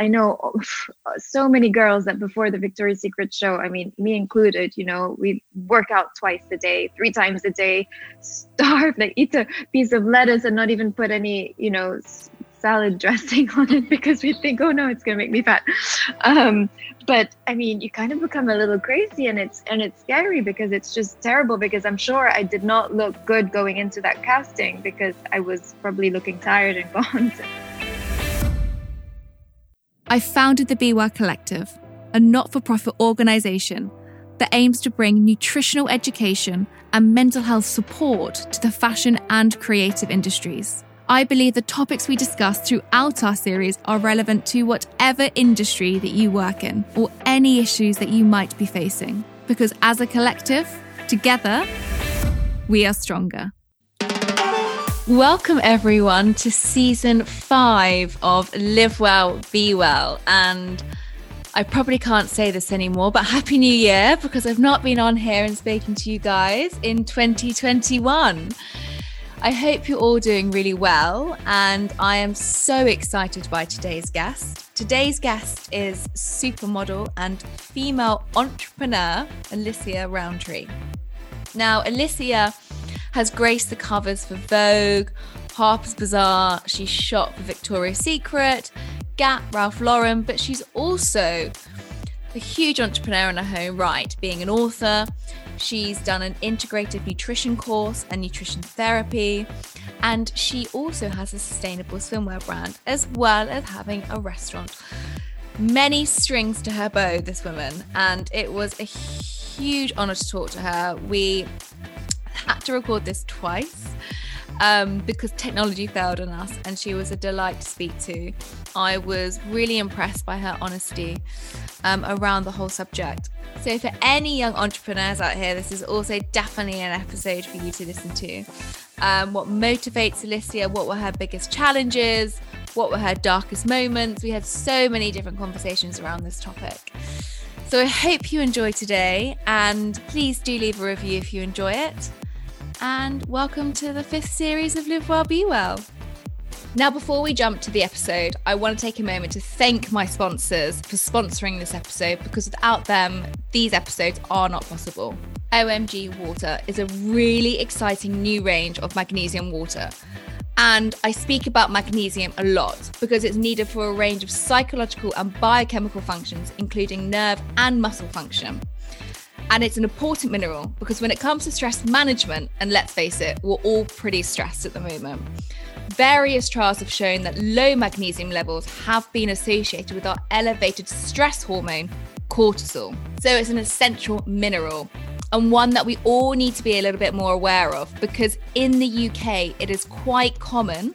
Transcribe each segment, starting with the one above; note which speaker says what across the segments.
Speaker 1: I know so many girls that before the Victoria's Secret show, I mean, me included, you know, we work out twice a day, three times a day, starve, like eat a piece of lettuce and not even put any, you know, salad dressing on it because we think, oh no, it's gonna make me fat. Um, but I mean, you kind of become a little crazy, and it's and it's scary because it's just terrible. Because I'm sure I did not look good going into that casting because I was probably looking tired and gone.
Speaker 2: I founded the Be Well Collective, a not for profit organisation that aims to bring nutritional education and mental health support to the fashion and creative industries. I believe the topics we discuss throughout our series are relevant to whatever industry that you work in or any issues that you might be facing. Because as a collective, together, we are stronger. Welcome, everyone, to season five of Live Well, Be Well. And I probably can't say this anymore, but Happy New Year because I've not been on here and speaking to you guys in 2021. I hope you're all doing really well, and I am so excited by today's guest. Today's guest is supermodel and female entrepreneur Alicia Rountree. Now, Alicia has graced the covers for Vogue, Harper's Bazaar, she's shot for Victoria's Secret, Gap, Ralph Lauren, but she's also a huge entrepreneur in her own right, being an author. She's done an integrative nutrition course and nutrition therapy, and she also has a sustainable swimwear brand, as well as having a restaurant. Many strings to her bow, this woman, and it was a huge honor to talk to her. We had to record this twice um, because technology failed on us, and she was a delight to speak to. I was really impressed by her honesty um, around the whole subject. So, for any young entrepreneurs out here, this is also definitely an episode for you to listen to. Um, what motivates Alicia? What were her biggest challenges? What were her darkest moments? We had so many different conversations around this topic. So I hope you enjoy today, and please do leave a review if you enjoy it and welcome to the fifth series of Live Well, Be Well. Now, before we jump to the episode, I want to take a moment to thank my sponsors for sponsoring this episode because without them, these episodes are not possible. OMG Water is a really exciting new range of magnesium water. And I speak about magnesium a lot because it's needed for a range of psychological and biochemical functions, including nerve and muscle function. And it's an important mineral because when it comes to stress management, and let's face it, we're all pretty stressed at the moment. Various trials have shown that low magnesium levels have been associated with our elevated stress hormone, cortisol. So it's an essential mineral and one that we all need to be a little bit more aware of because in the UK, it is quite common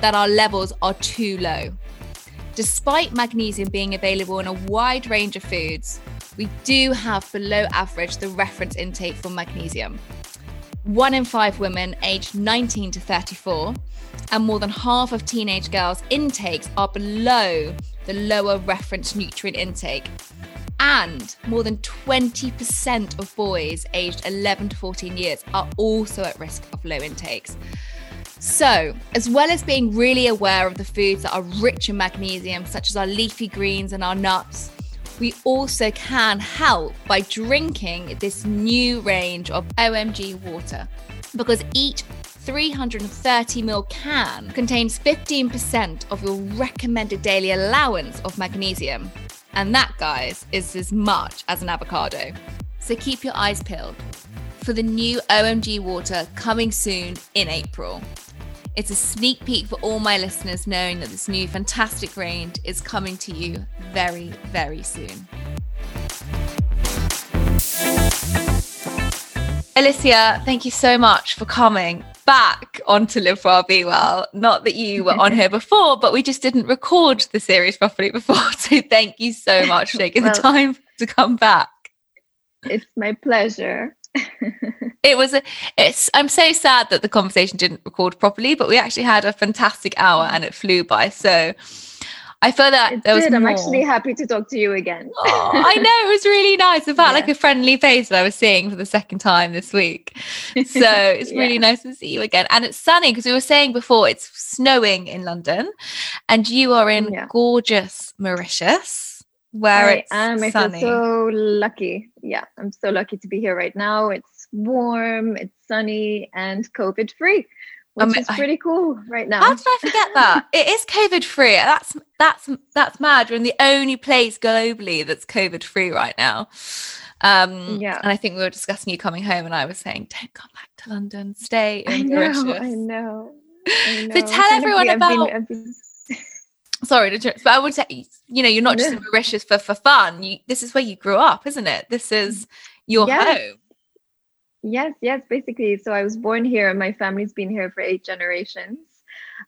Speaker 2: that our levels are too low. Despite magnesium being available in a wide range of foods, we do have below average the reference intake for magnesium. One in five women aged 19 to 34, and more than half of teenage girls' intakes are below the lower reference nutrient intake. And more than 20% of boys aged 11 to 14 years are also at risk of low intakes. So, as well as being really aware of the foods that are rich in magnesium, such as our leafy greens and our nuts, we also can help by drinking this new range of OMG water because each 330 ml can contains 15% of your recommended daily allowance of magnesium. And that, guys, is as much as an avocado. So keep your eyes peeled for the new OMG water coming soon in April. It's a sneak peek for all my listeners, knowing that this new fantastic range is coming to you very, very soon. Alicia, thank you so much for coming back onto Live Well Be Well. Not that you were on here before, but we just didn't record the series properly before. So thank you so much for taking well, the time to come back.
Speaker 1: It's my pleasure
Speaker 2: it was a, it's i'm so sad that the conversation didn't record properly but we actually had a fantastic hour and it flew by so I feel that
Speaker 1: It
Speaker 2: there was.
Speaker 1: I'm
Speaker 2: more.
Speaker 1: actually happy to talk to you again.
Speaker 2: Oh, I know it was really nice. It felt like a friendly face that I was seeing for the second time this week. So it's really nice to see you again. And it's sunny because we were saying before it's snowing in London, and you are in
Speaker 1: Yeah.
Speaker 2: gorgeous Mauritius, where
Speaker 1: I
Speaker 2: it's
Speaker 1: am. I
Speaker 2: sunny.
Speaker 1: feel so lucky. Yeah, I'm so lucky to be here right now. It's warm, it's sunny, and COVID free, which
Speaker 2: I mean,
Speaker 1: is
Speaker 2: I-
Speaker 1: pretty cool right now.
Speaker 2: How did I forget that? it is COVID free. That's that's that's mad. We're in the only place globally that's COVID free right now. Um,
Speaker 1: Yeah.
Speaker 2: And I think we were discussing you coming home, and I was saying, "Don't come back to London. Stay
Speaker 1: I know,
Speaker 2: Mauritius."
Speaker 1: I know. I
Speaker 2: So tell everyone
Speaker 1: Technically, I've been-
Speaker 2: about-
Speaker 1: I've been-
Speaker 2: Sorry to interrupt, but I would say, you know, you're not just in Mauritius for for fun. You, this is where you grew up, isn't it? This is your
Speaker 1: Yes.
Speaker 2: home.
Speaker 1: Yes, yes, basically. So I was born here and my family's been here for eight generations.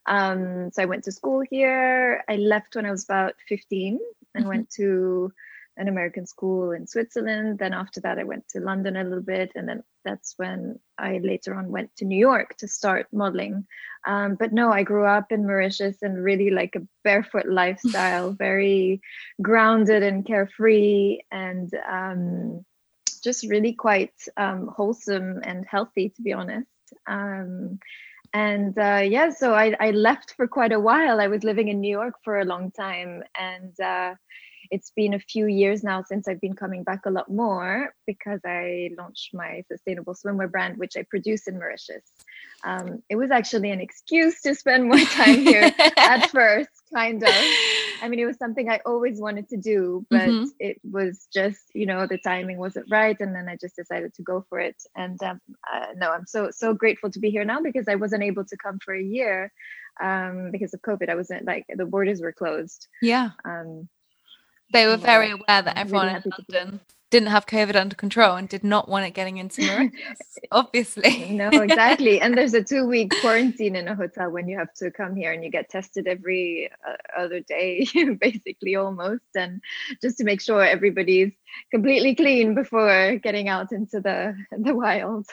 Speaker 1: Um, so I went to school here. I left when I was about 15 and
Speaker 2: Mhm.
Speaker 1: went to an American school in Switzerland. Then after that, I went to London a little bit. And then that's when I later on went to New York to start modeling. Um, but no, I grew up in Mauritius and really like a barefoot lifestyle, very grounded and carefree and um, just really quite um, wholesome and healthy, to be honest. Um, and uh, yeah, so I, I left for quite a while. I was living in New York for a long time. And uh, it's been a few years now since I've been coming back a lot more because I launched my sustainable swimwear brand, which I produce in Mauritius. Um, it was actually an excuse to spend more time here at first, kind of. I mean, it was something I always wanted to do, but
Speaker 2: Mhm.
Speaker 1: it was just, you know, the timing wasn't right, and then I just decided to go for it. And um, uh, no, I'm so so grateful to be here now because I wasn't able to come for a year um, because of COVID. I wasn't like the borders were closed.
Speaker 2: yeah,
Speaker 1: Um,
Speaker 2: they were very aware that everyone in London didn't have COVID under control and did not want it getting into Mauritius. obviously,
Speaker 1: no, exactly. and there's a two week quarantine in a hotel when you have to come here and you get tested every uh, other day, basically almost, and just to make sure everybody's completely clean before getting out into the the wild.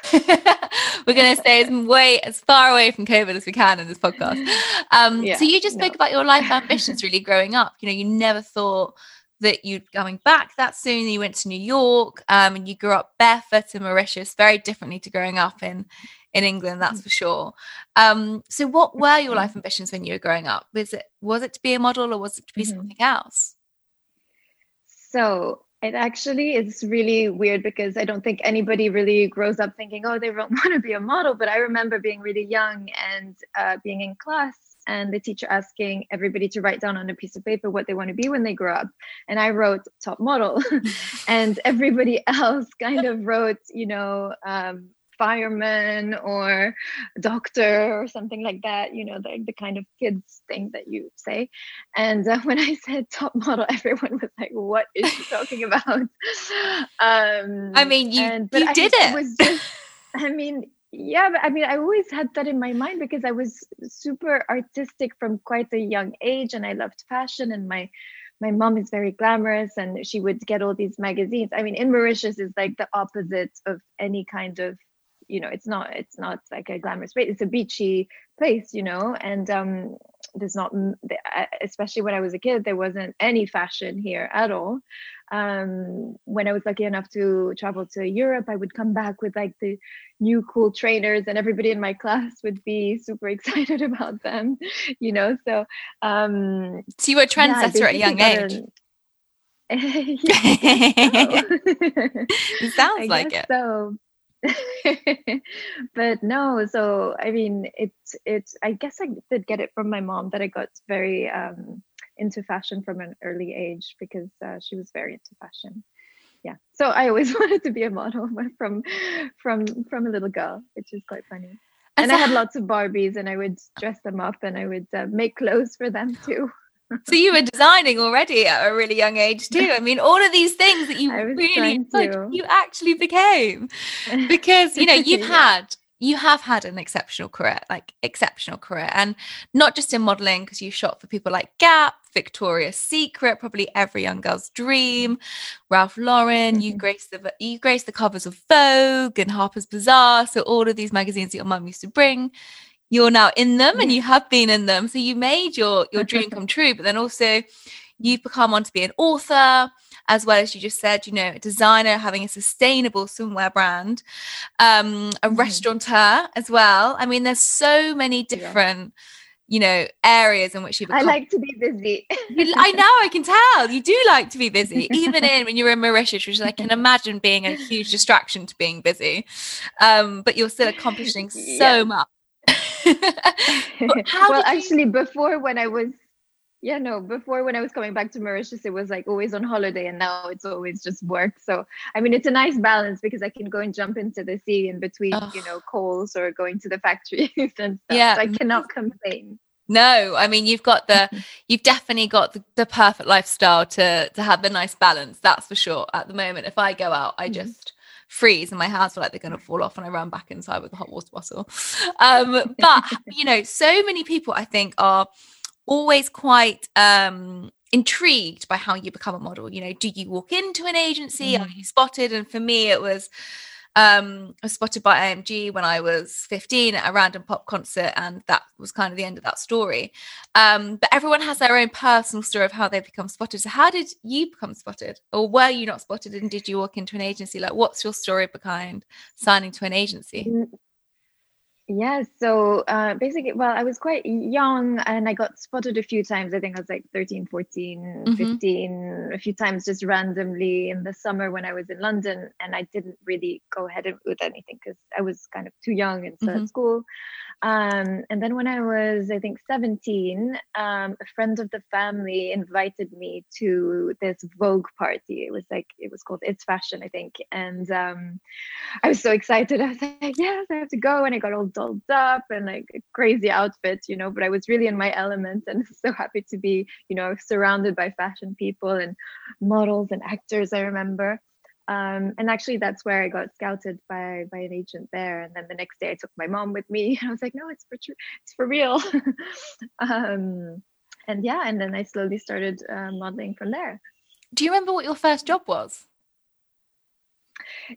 Speaker 2: We're going to stay as way as far away from COVID as we can in this podcast. Um,
Speaker 1: Yeah,
Speaker 2: so you just spoke
Speaker 1: no.
Speaker 2: about your life ambitions really growing up. You know, you never thought that you'd coming back that soon. You went to New York, um, and you grew up barefoot in Mauritius, very differently to growing up in in England, that's for sure. Um, so what were your life ambitions when you were growing up? Was it was it to be a model or was it to be
Speaker 1: Mhm.
Speaker 2: something else?
Speaker 1: So it actually is really weird because I don't think anybody really grows up thinking, oh, they don't want to be a model. But I remember being really young and uh, being in class and the teacher asking everybody to write down on a piece of paper what they want to be when they grow up. And I wrote top model, and everybody else kind of wrote, you know, um, fireman or doctor or something like that you know the, the kind of kids thing that you say and uh, when i said top model everyone was like what is she talking about um
Speaker 2: I mean, you
Speaker 1: and-
Speaker 2: you
Speaker 1: I-
Speaker 2: did it.
Speaker 1: was just i mean yeah but i mean i always had that in my mind because i was super artistic from quite a young age and i loved fashion and my my mom is very glamorous and she would get all these magazines. I mean in mauritius is like the opposite of any kind of you know it's not it's not like a glamorous place it's a beachy place you know and um there's not especially when i was a kid there wasn't any fashion here at all um when i was lucky enough to travel to europe i would come back with like the new cool trainers and everybody in my class would be super excited about them you know so um
Speaker 2: So you were a
Speaker 1: yeah,
Speaker 2: at a young age.
Speaker 1: an- Yeah, so.
Speaker 2: It sounds
Speaker 1: I
Speaker 2: like it.
Speaker 1: So, but no. So I mean, it's it's. I guess I did get it from my mom that I got very um, into fashion from an early age because uh, she was very into fashion. Yeah. So I always wanted to be a model from from from a little girl, which is quite funny. And I had lots of Barbies, and I would dress them up, and I would uh, make clothes for them too.
Speaker 2: So you were designing already at a really young age too. I mean, all of these things that you really
Speaker 1: loved,
Speaker 2: you actually became because you know you've
Speaker 1: Yeah.
Speaker 2: had you have had an exceptional career, like exceptional career, and not just in modeling because you shot for people like Gap, Victoria's Secret, probably every young girl's dream, Ralph Lauren. You
Speaker 1: Mhm.
Speaker 2: graced the you grace the covers of Vogue and Harper's Bazaar. So all of these magazines that your mum used to bring. You're now in them and you have been in them. So you made your your dream come true, but then also you've become on to be an author as well as you just said, you know, a designer having a sustainable swimwear brand, um, a mm-hmm. restaurateur as well. I mean, there's so many different. Yeah you know areas in which you become.
Speaker 1: I like to be busy.
Speaker 2: I know, I can tell. You do like to be busy, even in when you're in Mauritius, which I can imagine being a huge distraction to being busy. Um, but you're still accomplishing so yeah. much.
Speaker 1: well, actually, you... before when I was yeah no before when i was coming back to mauritius it was like always on holiday and now it's always just work so i mean it's a nice balance because i can go and jump into the sea in between oh. you know calls or going to the factories and stuff yeah so i cannot complain
Speaker 2: no i mean you've got the you've definitely got the, the, perfect lifestyle to to have the nice balance that's for sure at the moment if i go out i mm-hmm. just freeze and my hands feel like they're going to fall off and I ran back inside with a hot water bottle. Um, but, you know, so many people I think are always quite um, intrigued by how you become a model. You know, do you walk into an agency? Mm. Are you spotted? And for me, it was um, I was spotted by AMG when I was 15 at a random pop concert, and that was kind of the end of that story. Um, but everyone has their own personal story of how they become spotted. So, how did you become spotted, or were you not spotted? And did you walk into an agency? Like, what's your story behind signing to an agency? Mm,
Speaker 1: yeah, so uh, basically, well, I was quite young and I got spotted a few times. I think I was like 13, 14, mm-hmm. 15, a few times just randomly in the summer when I was in London. And I didn't really go ahead with anything because I was kind of too young and still mm-hmm. at school. Um, and then when I was, I think, 17, um, a friend of the family invited me to this Vogue party. It was like, it was called It's Fashion, I think. And um, I was so excited. I was like, yes, I have to go. And I got all dolled up and like crazy outfit, you know, but I was really in my element and so happy to be, you know, surrounded by fashion people and models and actors, I remember um, and actually that's where I got scouted by by an agent there. And then the next day I took my mom with me. And I was like, no, it's for true, it's for real. um, and yeah, and then I slowly started uh, modeling from there.
Speaker 2: Do you remember what your first job was?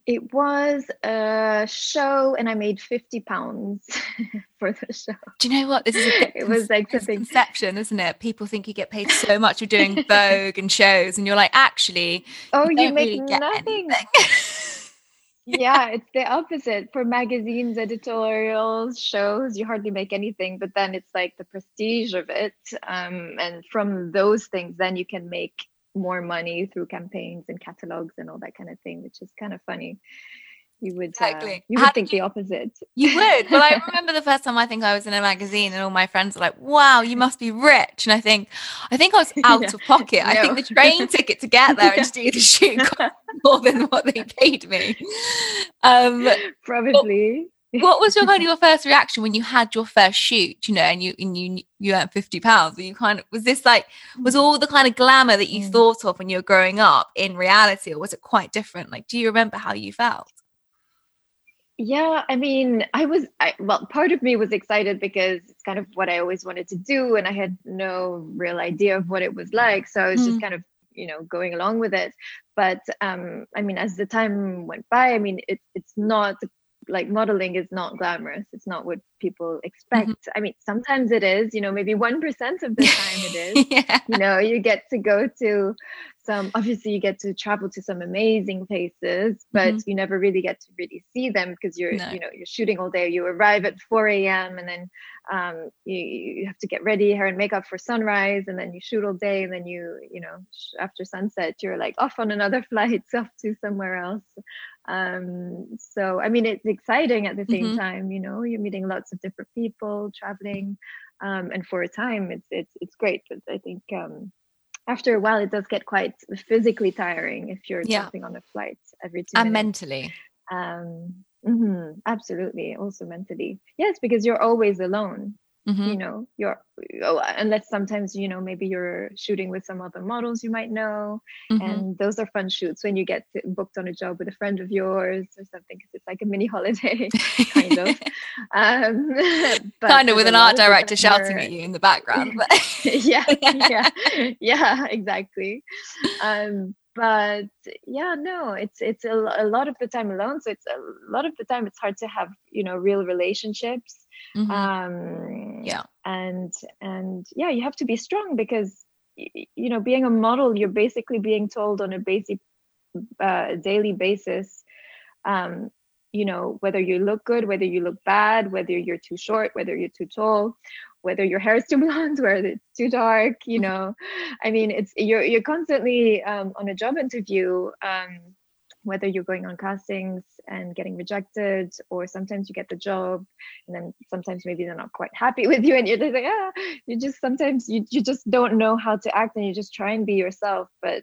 Speaker 1: It was a show, and I made fifty pounds for the show.
Speaker 2: Do you know what? This is a it was like something conception, isn't it? People think you get paid so much for doing Vogue and shows, and you're like, actually,
Speaker 1: oh, you, you make really nothing. yeah, it's the opposite. For magazines, editorials, shows, you hardly make anything, but then it's like the prestige of it. Um, and from those things, then you can make more money through campaigns and catalogs and all that kind of thing, which is kind of funny. You would uh, exactly. Uh, you would think you, the opposite.
Speaker 2: You would. Well, I remember the first time I think I was in a magazine and all my friends were like, "Wow, you must be rich." And I think, I think I was out yeah. of pocket. No. I think the train ticket to get there and to do the shoot cost more than what they paid me. Um,
Speaker 1: Probably
Speaker 2: what was your kind of your first reaction when you had your first shoot you know and you and you you earned 50 pounds? You kind of was this like was all the kind of glamour that you mm. thought of when you were growing up in reality or was it quite different? Like do you remember how you felt?
Speaker 1: Yeah i mean i was I, well part of me was excited because it's kind of what i always wanted to do and i had no real idea of what it was like so i was mm. just kind of you know going along with it. But um i mean as the time went by i mean it, it's not like modeling is not glamorous it's not what people expect mm-hmm. i mean sometimes it is you know maybe 1% of the time it is yeah. you know you get to go to obviously you get to travel to some amazing places but mm-hmm. you never really get to really see them because you're no. you know you're shooting all day you arrive at 4 a.m and then um, you, you have to get ready hair and makeup for sunrise and then you shoot all day and then you you know after sunset you're like off on another flight off to somewhere else um, so i mean it's exciting at the same mm-hmm. time you know you're meeting lots of different people traveling um, and for a time it's it's it's great but i think um, after a while it does get quite physically tiring if you're yeah. jumping on a flight every two
Speaker 2: and
Speaker 1: minutes.
Speaker 2: mentally
Speaker 1: um mm-hmm, absolutely also mentally yes because you're always alone mm-hmm. you know you're oh, unless sometimes you know maybe you're shooting with some other models you might know mm-hmm. and those are fun shoots when you get booked on a job with a friend of yours or something because it's like a mini holiday kind of um,
Speaker 2: kind of with an art director shouting at you in the background
Speaker 1: yeah yeah yeah exactly um, but yeah no it's it's a, a lot of the time alone so it's a lot of the time it's hard to have you know real relationships mm-hmm. um yeah. and and yeah you have to be strong because you know being a model you're basically being told on a basic uh, daily basis um you know whether you look good whether you look bad whether you're too short whether you're too tall whether your hair is too blonde whether it's too dark you know. I mean it's you're you're constantly um, on a job interview um, whether you're going on castings and getting rejected or sometimes you get the job and then sometimes maybe they're not quite happy with you and you're just like ah you just sometimes you, you just don't know how to act and you just try and be yourself but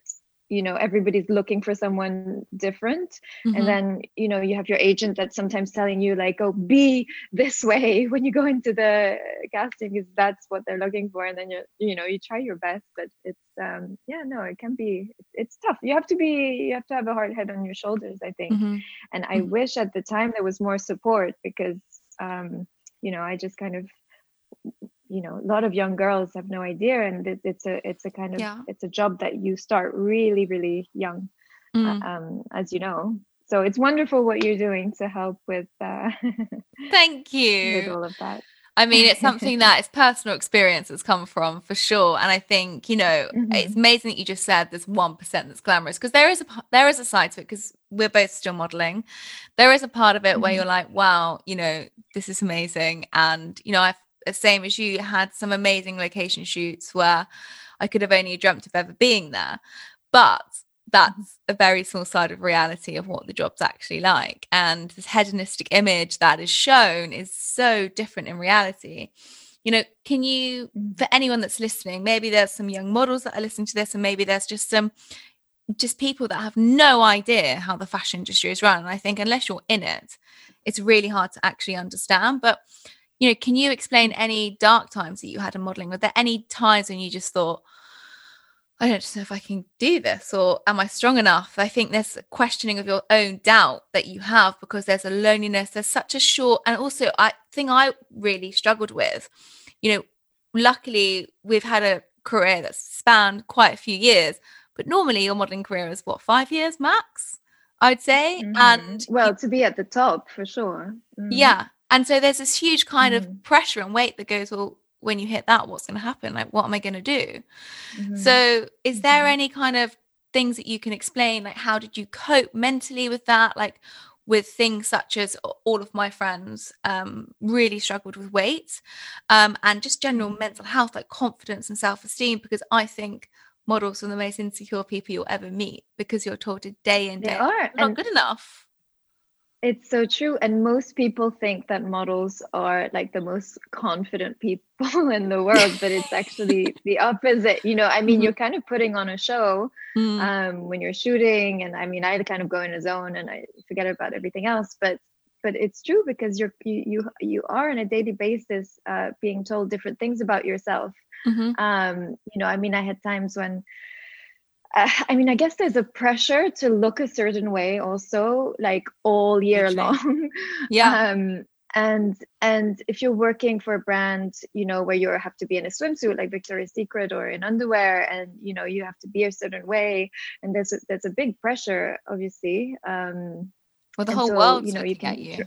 Speaker 1: you know everybody's looking for someone different mm-hmm. and then you know you have your agent that's sometimes telling you like oh be this way when you go into the casting is that's what they're looking for and then you you know you try your best but it's um yeah no it can be it's tough you have to be you have to have a hard head on your shoulders i think mm-hmm. and i mm-hmm. wish at the time there was more support because um you know i just kind of you know a lot of young girls have no idea and it, it's a it's a kind of yeah. it's a job that you start really really young uh, mm. um, as you know so it's wonderful what you're doing to help with uh,
Speaker 2: thank you
Speaker 1: with all of that
Speaker 2: I mean, it's something that it's personal experience that's come from for sure. And I think, you know, mm-hmm. it's amazing that you just said there's 1% that's glamorous because there is a, there is a side to it because we're both still modeling. There is a part of it mm-hmm. where you're like, wow, you know, this is amazing. And, you know, I've the same as you had some amazing location shoots where I could have only dreamt of ever being there. But that's a very small side of reality of what the job's actually like. And this hedonistic image that is shown is so different in reality. You know, can you, mm. for anyone that's listening, maybe there's some young models that are listening to this, and maybe there's just some just people that have no idea how the fashion industry is run. And I think unless you're in it, it's really hard to actually understand. But you know, can you explain any dark times that you had in modeling? Were there any times when you just thought, I don't know if I can do this or am I strong enough? I think there's a questioning of your own doubt that you have because there's a loneliness. There's such a short, and also I think I really struggled with, you know, luckily we've had a career that's spanned quite a few years, but normally your modeling career is what, five years max? I'd say. Mm-hmm. And
Speaker 1: well, to be at the top for sure.
Speaker 2: Mm-hmm. Yeah. And so there's this huge kind mm-hmm. of pressure and weight that goes, well, when you hit that, what's going to happen? Like, what am I going to do? Mm-hmm. So, is there mm-hmm. any kind of things that you can explain? Like, how did you cope mentally with that? Like, with things such as all of my friends um, really struggled with weight um, and just general mm-hmm. mental health, like confidence and self esteem, because I think models are the most insecure people you'll ever meet because you're told day in day they are not and- good enough
Speaker 1: it's so true. And most people think that models are like the most confident people in the world, but it's actually the opposite. You know, I mean, mm-hmm. you're kind of putting on a show mm. um, when you're shooting. And I mean, I kind of go in a zone and I forget about everything else. But but it's true because you're you you, you are on a daily basis uh, being told different things about yourself. Mm-hmm. Um, you know, I mean, I had times when uh, I mean, I guess there's a pressure to look a certain way also, like all year long.
Speaker 2: Yeah.
Speaker 1: um, and and if you're working for a brand, you know, where you have to be in a swimsuit like Victoria's Secret or in underwear, and you know you have to be a certain way, and there's a, there's a big pressure, obviously. Um,
Speaker 2: well, the whole so, world, you know, you can you.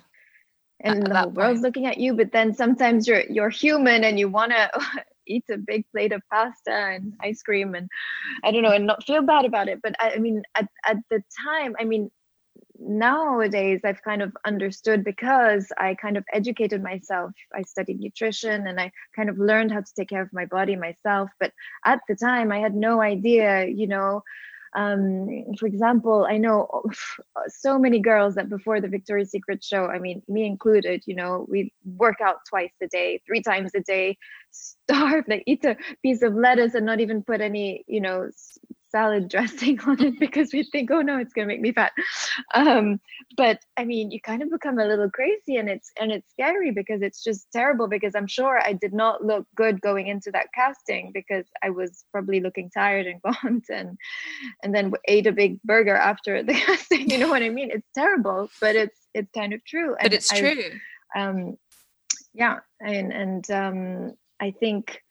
Speaker 1: And the whole world's looking at you, but then sometimes you're you're human and you want to eat a big plate of pasta and ice cream and I don't know and not feel bad about it. But I, I mean, at, at the time, I mean, nowadays I've kind of understood because I kind of educated myself. I studied nutrition and I kind of learned how to take care of my body myself. But at the time, I had no idea, you know, um, for example, I know so many girls that before the Victoria's Secret show, I mean, me included, you know, we work out twice a day, three times a day, starve, like eat a piece of lettuce and not even put any, you know, salad dressing on it because we think, oh no, it's gonna make me fat. Um, but I mean, you kind of become a little crazy, and it's and it's scary because it's just terrible. Because I'm sure I did not look good going into that casting because I was probably looking tired and gaunt, and and then ate a big burger after the casting. You know what I mean? It's terrible, but it's it's kind of true.
Speaker 2: But and it's I, true.
Speaker 1: Um, yeah, and and um, I think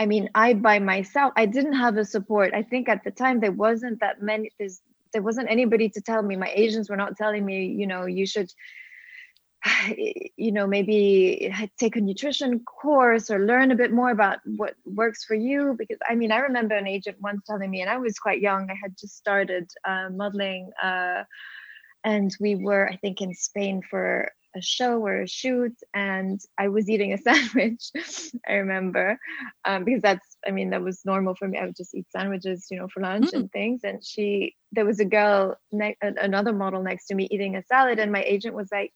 Speaker 1: I mean, I by myself, I didn't have a support. I think at the time there wasn't that many. There's there wasn't anybody to tell me. My agents were not telling me, you know, you should you know maybe take a nutrition course or learn a bit more about what works for you because i mean i remember an agent once telling me and i was quite young i had just started uh, modeling uh, and we were i think in spain for a show or a shoot and i was eating a sandwich i remember um, because that's i mean that was normal for me. I would just eat sandwiches you know for lunch mm. and things and she there was a girl ne- another model next to me eating a salad and my agent was like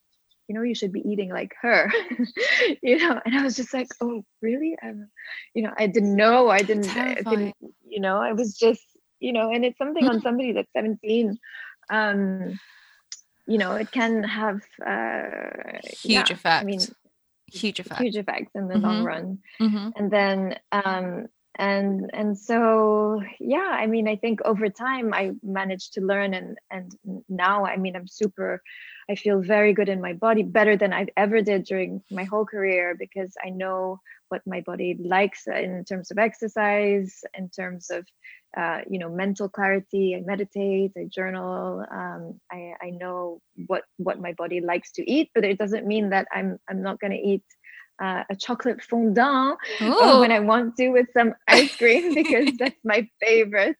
Speaker 1: you know you should be eating like her. You know and i was just like oh really? I'm, you know i didn't know i didn't, I didn't you know i was just you know and it's something on somebody that's 17 um you know it can have uh
Speaker 2: huge yeah, effect i mean huge effect
Speaker 1: huge effects in the mm-hmm. long run mm-hmm. and then um and and so yeah i mean i think over time i managed to learn and and now i mean i'm super i feel very good in my body better than i've ever did during my whole career because i know what my body likes in terms of exercise in terms of uh, you know mental clarity i meditate i journal um, I, I know what what my body likes to eat but it doesn't mean that i'm i'm not going to eat uh, a chocolate fondant uh, when I want to with some ice cream because that's my favorite.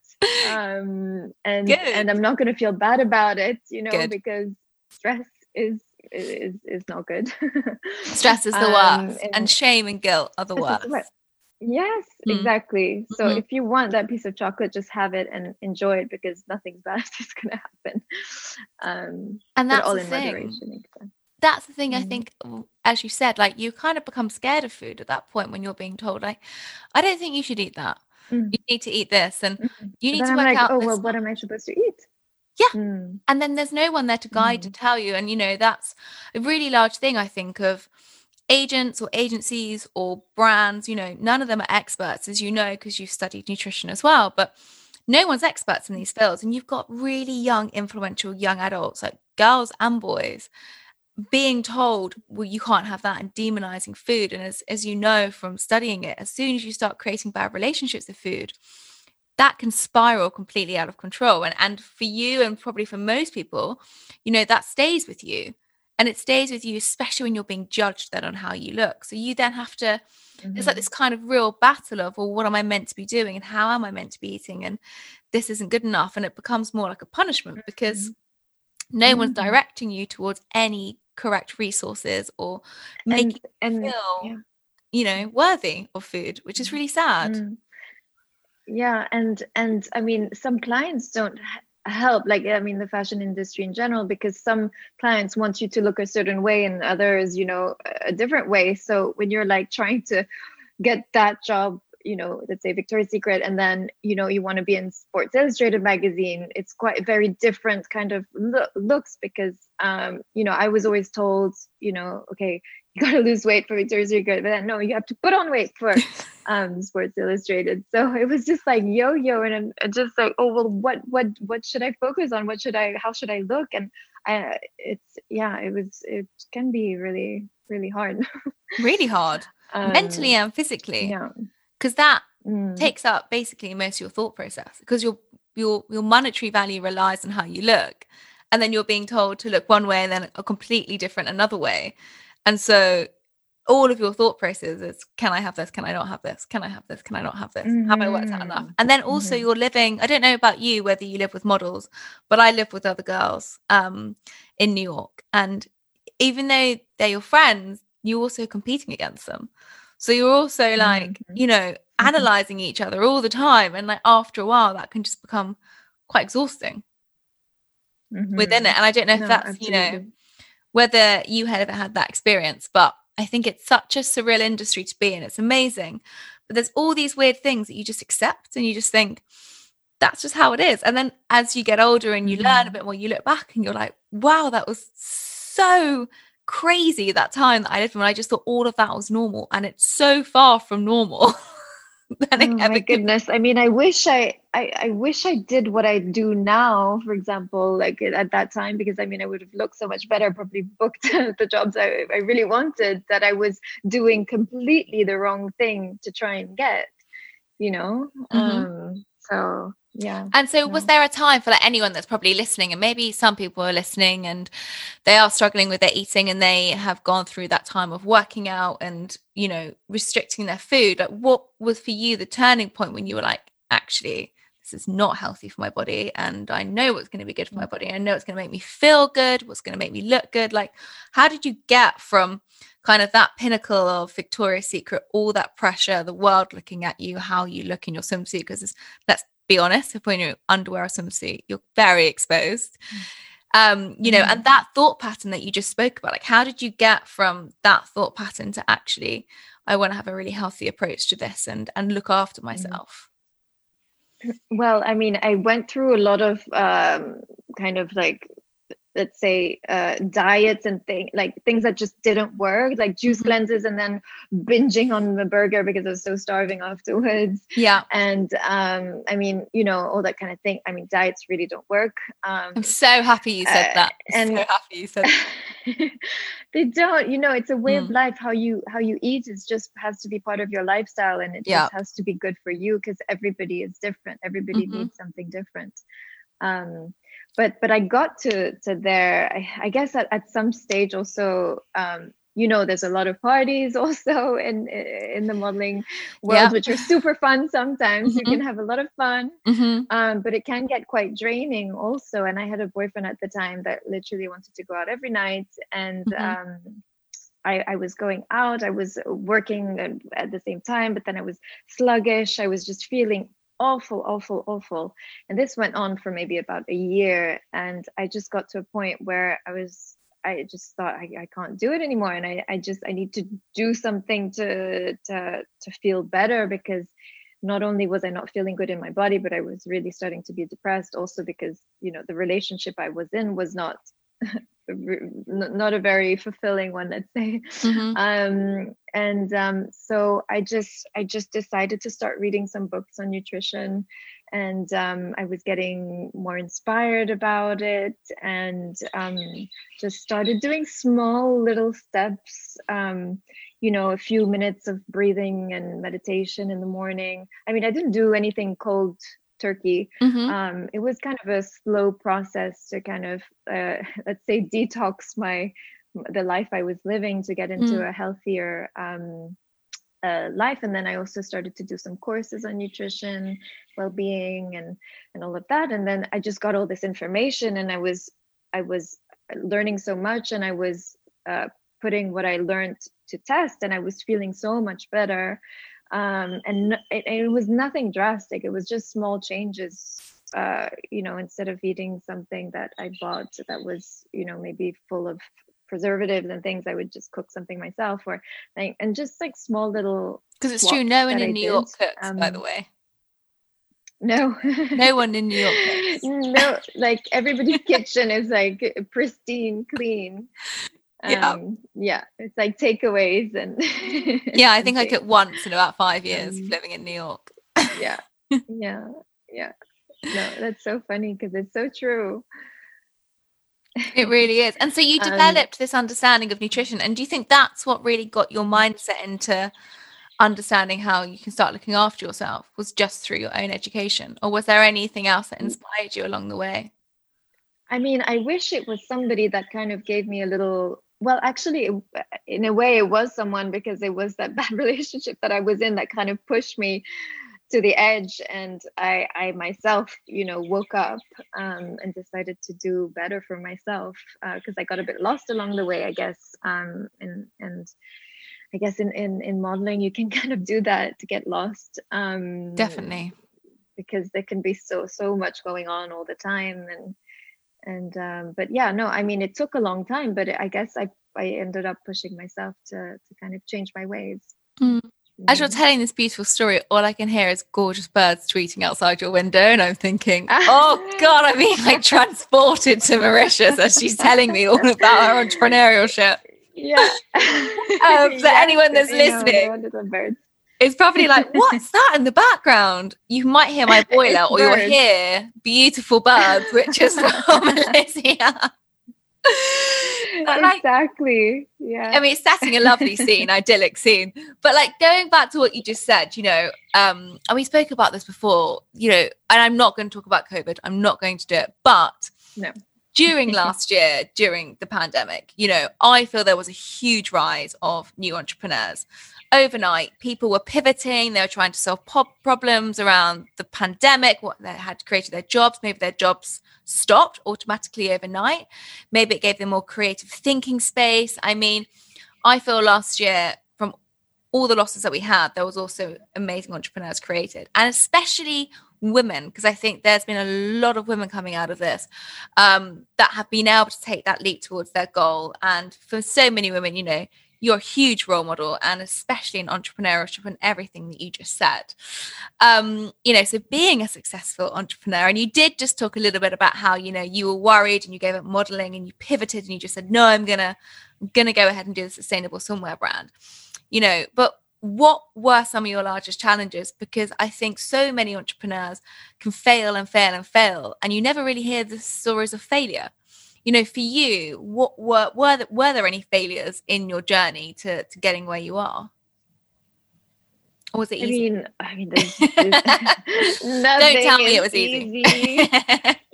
Speaker 1: Um, and Good. and I'm not going to feel bad about it, you know, Good. because stress is is is not good.
Speaker 2: stress is the um, worst, and, and, shame and guilt are the worst.
Speaker 1: Yes, mm. exactly. So mm-hmm. if you want that piece of chocolate, just have it and enjoy it because nothing bad is going to happen. Um,
Speaker 2: and that's all in thing. moderation that's the thing mm. I think as you said like you kind of become scared of food at that point when you're being told like I don't think you should eat that mm. you need to eat this and mm-hmm. you need to work like, out
Speaker 1: oh well what am I supposed to eat
Speaker 2: yeah mm. and then there's no one there to guide mm. tell you and you know that's a really large thing I think of agents or agencies or brands you know none of them are experts as you know because you've studied nutrition as well but no one's experts in these fields and you've got really young influential young adults like girls and boys being told well you can't have that and demonizing food and as, as you know from studying it as soon as you start creating bad relationships with food that can spiral completely out of control and and for you and probably for most people you know that stays with you and it stays with you especially when you're being judged then on how you look so you then have to mm-hmm. it's like this kind of real battle of well what am i meant to be doing and how am i meant to be eating and this isn't good enough and it becomes more like a punishment because mm-hmm. no mm-hmm. one's directing you towards any correct resources or making and, and feel yeah. you know worthy of food which is really sad mm.
Speaker 1: yeah and and i mean some clients don't help like i mean the fashion industry in general because some clients want you to look a certain way and others you know a different way. So when you're like trying to get that job you know let's say victoria's secret and then you know you want to be in sports illustrated magazine it's quite very different kind of lo- looks because um you know i was always told you know okay you got to lose weight for victoria's secret but then no you have to put on weight for um sports illustrated. So it was just like yo-yo and I'm just like oh well what what what should i focus on? What should i how should i look? And I, it's yeah it was it can be really really hard.
Speaker 2: Really hard. Um, mentally and physically.
Speaker 1: yeah.
Speaker 2: Because that mm. takes up basically most of your thought process because your your your monetary value relies on how you look. And then you're being told to look one way and then a completely different another way and so all of your thought processes is can i have this can i not have this can i have this can i not have this mm-hmm. have i worked out enough mm-hmm. and then also mm-hmm. you're living i don't know about you whether you live with models but i live with other girls um, in new york and even though they're your friends you're also competing against them so you're also like, mm-hmm. you know, mm-hmm. analyzing each other all the time. And like after a while, that can just become quite exhausting mm-hmm. within it. And I don't know if no, that's, absolutely. you know, whether you had ever had that experience, but I think it's such a surreal industry to be in. It's amazing. But there's all these weird things that you just accept and you just think, that's just how it is. And then as you get older and you mm-hmm. learn a bit more, you look back and you're like, wow, that was so crazy that time that I lived when I just thought all of that was normal, and it's so far from normal.
Speaker 1: oh my goodness! I mean, I wish I, I, I wish I did what I do now. For example, like at that time, because I mean, I would have looked so much better. Probably booked the jobs I, I really wanted. That I was doing completely the wrong thing to try and get. You know. Mm-hmm. Um. So yeah
Speaker 2: and so
Speaker 1: yeah.
Speaker 2: was there a time for like anyone that's probably listening and maybe some people are listening and they are struggling with their eating and they have gone through that time of working out and you know restricting their food like what was for you the turning point when you were like actually this is not healthy for my body and i know what's going to be good for my body. I know it's going to make me feel good what's going to make me look good. Like how did you get from kind of that pinnacle of victoria's secret all that pressure the world looking at you how you look in your swimsuit? Because let's be honest if when you're underwear or swimsuit you're very exposed um you know mm. and that thought pattern that you just spoke about like how did you get from that thought pattern to actually i want to have a really healthy approach to this and and look after mm. myself
Speaker 1: well, I mean, I went through a lot of um, kind of like let's say uh, diets and things like things that just didn't work like juice mm-hmm. cleanses and then binging on the burger because i was so starving afterwards.
Speaker 2: Yeah.
Speaker 1: And um, i mean you know all that kind of thing. I mean diets really don't work. Um,
Speaker 2: i'm so happy you said uh, that. I'm and so happy you said that.
Speaker 1: They don't you know it's a way mm. of life. How you how you eat is just has to be part of your lifestyle and it yeah. just has to be good for you because everybody is different. Everybody mm-hmm. needs something different. Um but but I got to to there. I, I guess at, at some stage also, um, you know, there's a lot of parties also in in the modeling world, yeah. which are super fun. Sometimes mm-hmm. you can have a lot of fun, mm-hmm. um, but it can get quite draining also. And I had a boyfriend at the time that literally wanted to go out every night, and mm-hmm. um, I, I, was going out. I was working at the same time, but then I was sluggish. I was just feeling awful, awful, awful. And this went on for maybe about a year. And I just got to a point where I was, I just thought I, I can't do it anymore. And I, I just, I need to do something to, to, to feel better because not only was I not feeling good in my body, but I was really starting to be depressed also because, you know, the relationship I was in was not not a very fulfilling one let's say. Mm-hmm. um, and um, so i just i just decided to start reading some books on nutrition. And um, i was getting more inspired about it. And um, just started doing small little steps um, you know a few minutes of breathing and meditation in the morning. I mean i didn't do anything cold turkey mm-hmm. um, it was kind of a slow process to kind of uh, let's say detox my the life i was living to get into mm. a healthier um, uh, life and then i also started to do some courses on nutrition well-being and and all of that and then i just got all this information and i was i was learning so much and i was uh, putting what i learned to test and i was feeling so much better um, and it, it, was nothing drastic it was just small changes uh, you know instead of eating something that i bought that was you know maybe full of preservatives and things i would just cook something myself or like, and just like small little
Speaker 2: because it's true no one in new york cooks um, by the way
Speaker 1: no
Speaker 2: no one in new york
Speaker 1: cooks. no like everybody's kitchen is like pristine clean. Um, yeah, it's like takeaways and
Speaker 2: yeah, I think I cooked once in about five years um, living in New York.
Speaker 1: yeah, yeah, yeah. No, that's so funny because it's so true.
Speaker 2: It really is. And so you um, developed um, this understanding of nutrition, and do you think that's what really got your mindset into understanding how you can start looking after yourself? Was just through your own education, or was there anything else that mm. inspired you along the way?
Speaker 1: I mean, I wish it was somebody that kind of gave me a little well actually in a way it was someone because it was that bad relationship that i was in that kind of pushed me to the edge and i i myself you know woke up um, and decided to do better for myself because uh, i got a bit lost along the way i guess um, and and i guess in, in in modeling you can kind of do that to get lost um,
Speaker 2: definitely.
Speaker 1: because there can be so so much going on all the time and and um, but yeah no i mean it took a long time but i guess i i ended up pushing myself to to kind of change my ways.
Speaker 2: Mm. as you're telling this beautiful story all i can hear is gorgeous birds tweeting outside your window and i'm thinking oh god i'm being like transported to mauritius as she's telling me all about her entrepreneurship.
Speaker 1: Yeah.
Speaker 2: Um, for yeah, anyone that's listening it's probably like, what's that in the background? You might hear my boiler or you'll hear beautiful birds, which is from Alicia.
Speaker 1: like, exactly. Yeah. I
Speaker 2: mean, it's setting a lovely scene, idyllic scene. But like going back to what you just said, you know, um, and we spoke about this before, you know, and I'm not going to talk about COVID. I'm not going to do it. But
Speaker 1: no.
Speaker 2: during last year, during the pandemic, you know, I feel there was a huge rise of new entrepreneurs. Overnight, people were pivoting. They were trying to solve pop problems around the pandemic. What they had created their jobs. Maybe their jobs stopped automatically overnight. Maybe it gave them more creative thinking space. I mean, I feel last year from all the losses that we had, there was also amazing entrepreneurs created, and especially women, because I think there's been a lot of women coming out of this um, that have been able to take that leap towards their goal. And for so many women, you know, you're a huge role model and especially in entrepreneurship and everything that you just said. Um you know so being a successful entrepreneur and you did just talk a little bit about how you know you were worried and you gave up modeling and you pivoted and you just said no i'm gonna i'm gonna go ahead and do the sustainable swimwear brand. You know but what were some of your largest challenges? Because i think so many entrepreneurs can fail and fail and fail and you never really hear the stories of failure you know for you what were were there, were there any failures in your journey to to getting where you are or was it easy?
Speaker 1: I mean, I mean, there's, there's
Speaker 2: don't tell me it was easy. easy.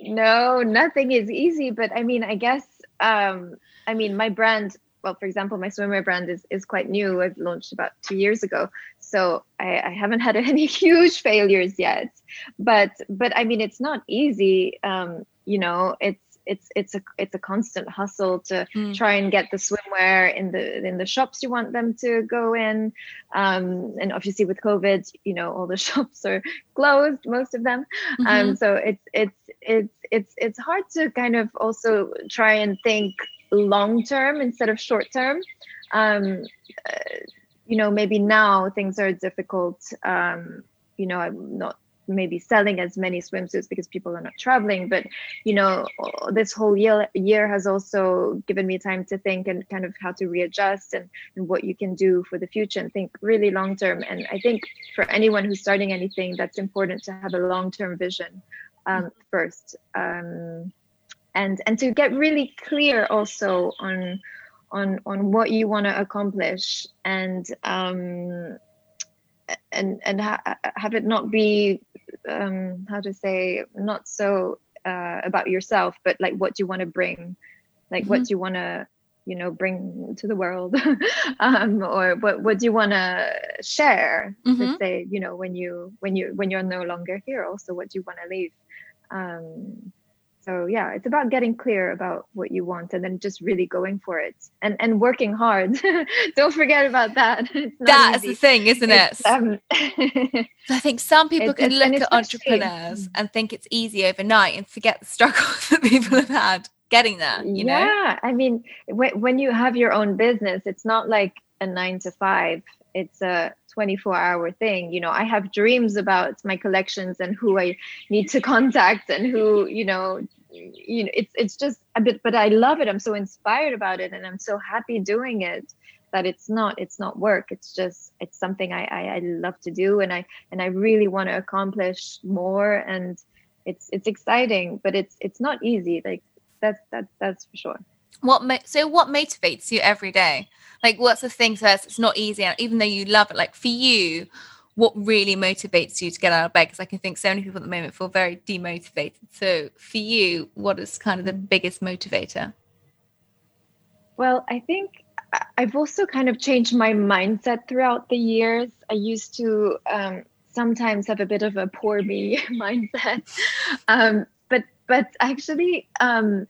Speaker 1: no, nothing is easy. But I mean, I guess, um, I mean, my brand. Well, for example, my swimwear brand is is quite new. I've launched about two years ago, so I, I haven't had any huge failures yet. But but I mean, it's not easy. Um, you know, it's it's it's a it's a constant hustle to mm. try and get the swimwear in the in the shops you want them to go in um, and obviously with covid you know all the shops are closed most of them um, mm-hmm. um, so it's it's it's it's it's hard to kind of also try and think long term instead of short term um, uh, you know maybe now things are difficult um, you know i'm not maybe selling as many swimsuits because people are not traveling but you know this whole year year has also given me time to think and kind of how to readjust and, and what you can do for the future and think really long term. And i think for anyone who's starting anything that's important to have a long term vision um, first. Um, and and to get really clear also on on on what you want to accomplish and um, and and ha- have it not be um, how to say not so uh, about yourself, but like what do you want to bring, like mm-hmm. what do you want to you know bring to the world um, or what what do you want to share mm-hmm. to say you know when you when you when you're no longer here also what do you want to leave um, so yeah it's about getting clear about what you want and then just really going for it and and working hard. Don't forget about that.
Speaker 2: That's the thing isn't it? Um, i think some people can look at entrepreneurs and think it's easy overnight and forget the struggles that people have had getting there you
Speaker 1: yeah,
Speaker 2: know?
Speaker 1: Yeah i mean when, when you have your own business it's not like a nine to five. It's a 24 hour thing. You know i have dreams about my collections and who i need to contact and who you know you know it's it's just a bit but i love it. I'm so inspired about it and i'm so happy doing it that it's not it's not work. It's just it's something i i, I love to do and i and i really want to accomplish more and it's it's exciting but it's it's not easy. Like that's that that's for sure
Speaker 2: what so what motivates you every day? Like what's the thing that it's not easy even though you love it like for you what really motivates you to get out of bed? Because i can think so many people at the moment feel very demotivated. So for you what is kind of the biggest motivator?
Speaker 1: Well i think i've also kind of changed my mindset throughout the years. I used to um, sometimes have a bit of a poor me mindset. Um, but but actually um,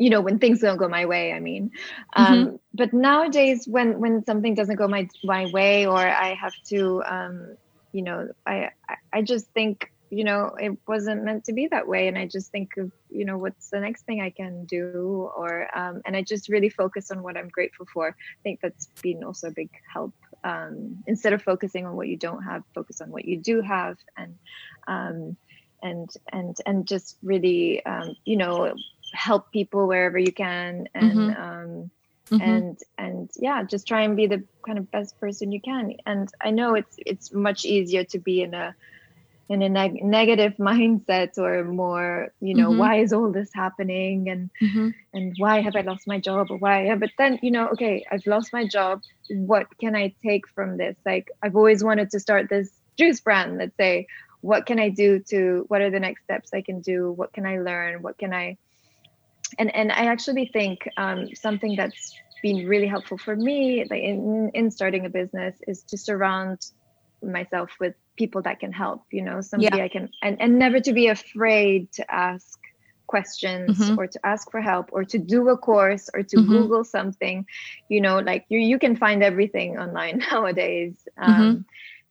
Speaker 1: you know when things don't go my way i mean. Um, mm-hmm. but nowadays when when something doesn't go my my way or i have to um, you know I i just think you know it wasn't meant to be that way. And i just think of you know what's the next thing i can do or um, and i just really focus on what i'm grateful for. I think that's been also a big help. Um, instead of focusing on what you don't have focus on what you do have and um, and and and just really um, you know help people wherever you can and mm-hmm. um, mm-hmm. and and yeah just try and be the kind of best person you can and i know it's it's much easier to be in a in a neg- negative mindset or more you know mm-hmm. why is all this happening and mm-hmm. and why have i lost my job or why but then you know okay i've lost my job what can i take from this like i've always wanted to start this juice brand let's say what can i do to what are the next steps i can do what can i learn what can i and and i actually think um, something that's been really helpful for me like in, in starting a business is to surround myself with people that can help you know somebody yeah. i can and, and never to be afraid to ask questions mm-hmm. or to ask for help or to do a course or to mm-hmm. google something you know like you you can find everything online nowadays mm-hmm. um, mm-hmm.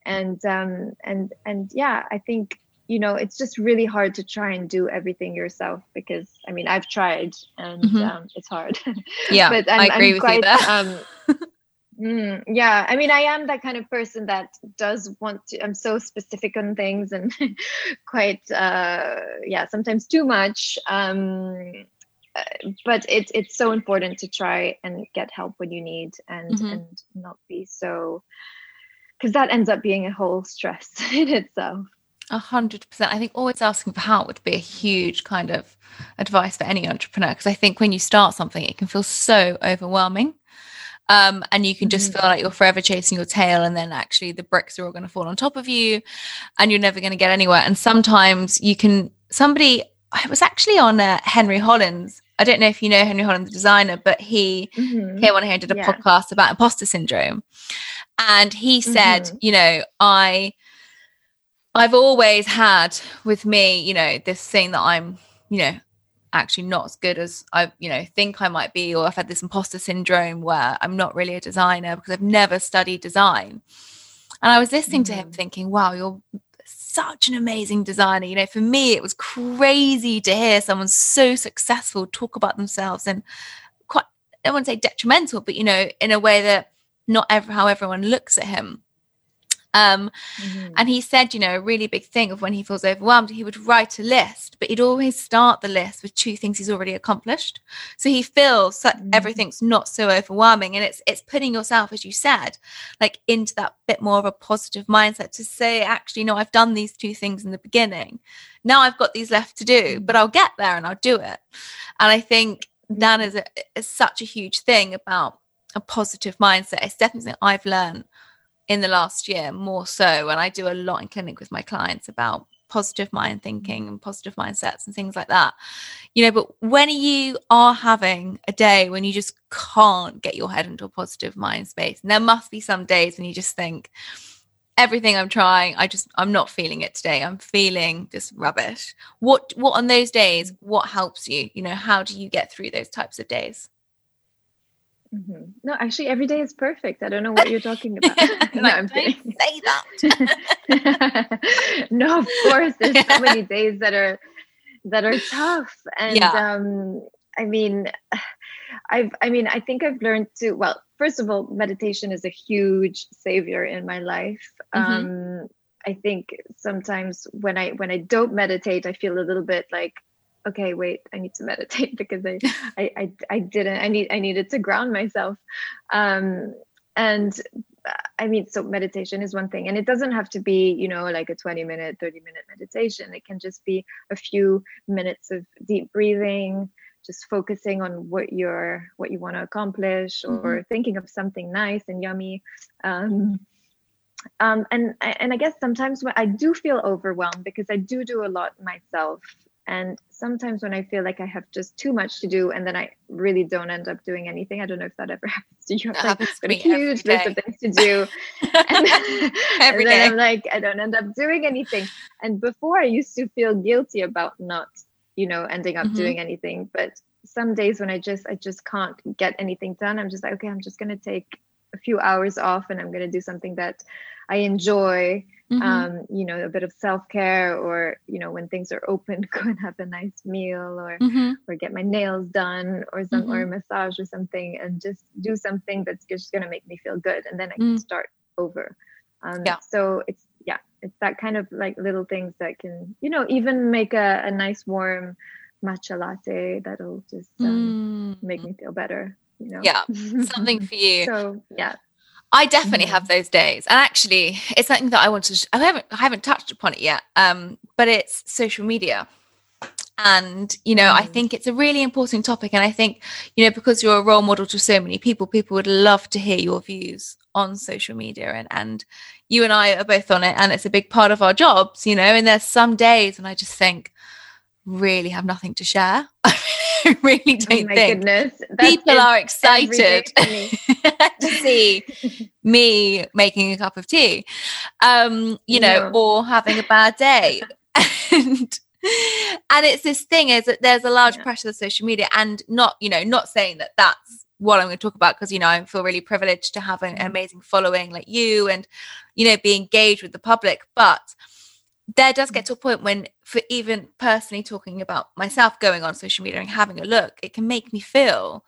Speaker 1: and um and and yeah i think you know it's just really hard to try and do everything yourself because i mean i've tried and mm-hmm. um, it's hard
Speaker 2: yeah but I'm, i agree I'm with quite, you there. um,
Speaker 1: mm, yeah i mean i am that kind of person that does want to i'm so specific on things and quite uh yeah sometimes too much um uh, but it's it's so important to try and get help when you need and mm-hmm. and not be so because that ends up being a whole stress in itself
Speaker 2: a hundred percent. I think always asking for help would be a huge kind of advice for any entrepreneur because I think when you start something, it can feel so overwhelming. Um, and you can just mm-hmm. feel like you're forever chasing your tail, and then actually the bricks are all going to fall on top of you, and you're never going to get anywhere. And sometimes you can. Somebody, I was actually on uh, Henry Holland. I don't know if you know Henry Holland, the designer, but he mm-hmm. came on here and did a yeah. podcast about imposter syndrome, and he said, mm-hmm. you know, I I've always had with me, you know, this thing that I'm, you know, actually not as good as I, you know, think I might be, or I've had this imposter syndrome where I'm not really a designer because I've never studied design. And I was listening mm-hmm. to him mm. thinking, wow, you're such an amazing designer. You know, for me, it was crazy to hear someone so successful talk about themselves and quite, I wouldn't say detrimental, but, you know, in a way that not ever how everyone looks at him. Um, mm-hmm. And he said, you know, a really big thing of when he feels overwhelmed, he would write a list, but he'd always start the list with two things he's already accomplished. So he feels that mm-hmm. everything's not so overwhelming, and it's it's putting yourself, as you said, like into that bit more of a positive mindset to say, actually, no, I've done these two things in the beginning. Now I've got these left to do, mm-hmm. but I'll get there and I'll do it. And I think that is, a, is such a huge thing about a positive mindset. It's definitely something I've learned in the last year more so and i do a lot in clinic with my clients about positive mind thinking and positive mindsets and things like that. You know but when you are having a day when you just can't get your head into a positive mind space and there must be some days when you just think everything i'm trying i just i'm not feeling it today. I'm feeling just rubbish. What what on those days what helps you? You know how do you get through those types of days
Speaker 1: Mm-hmm. No, actually, every day is perfect. I don't know what you're talking about. no,
Speaker 2: I'm kidding. Say
Speaker 1: that. no, of course, there's so many days that are that are tough, and yeah. um, I mean, I've, I mean, I think I've learned to. Well, first of all, meditation is a huge savior in my life. Mm-hmm. Um, I think sometimes when I when I don't meditate, I feel a little bit like okay wait i need to meditate because I, I i i, didn't i need i needed to ground myself. Um and i mean so meditation is one thing and it doesn't have to be you know like a 20 minute 30 minute meditation. It can just be a few minutes of deep breathing just focusing on what you're what you want to accomplish or mm-hmm. thinking of something nice and yummy. Um, um, and and I guess sometimes when I do feel overwhelmed because I do do a lot myself and sometimes when I feel like I have just too much to do and then I really don't end up doing anything. I don't know if that ever happens to you.
Speaker 2: Happens to
Speaker 1: me a huge list of things to do. and, every and then I'm like, I don't end up doing anything. And before I used to feel guilty about not, you know, ending up mm-hmm. doing anything. But some days when I just I just can't get anything done, I'm just like, okay, I'm just gonna take a few hours off and I'm gonna do something that I enjoy mm-hmm. um, you know, a bit of self care, or you know, when things are open, go and have a nice meal, or mm-hmm. or get my nails done, or some mm-hmm. or a massage or something, and just do something that's just gonna make me feel good, and then I can mm. start over. Um, yeah. So it's yeah, it's that kind of like little things that can you know even make a, a nice warm matcha latte that'll just um, mm. make me feel better. You know.
Speaker 2: Yeah, something for you.
Speaker 1: so yeah
Speaker 2: I definitely mm-hmm. have those days, and actually, it's something that I want to. I haven't, I haven't touched upon it yet, um, but it's social media, and you know, mm-hmm. I mm. think it's a really important topic, and I think you know, because you're a role model to so many people, people would love to hear your views on social media, and and you and I are both on it, and it's a big part of our jobs, you know. And there's some days, when I just think, really have nothing to share. I really oh don't oh think goodness. people are excited to see me making a cup of tea, um, you know, yeah. or having a bad day. and and it's this thing is that there's a large yeah. pressure of social media and not you know not saying that that's what i'm going to talk about because you know i feel really privileged to have an mm-hmm. amazing following like you and you know be engaged with the public but there does get to a point when for even personally talking about myself going on social media and having a look it can make me feel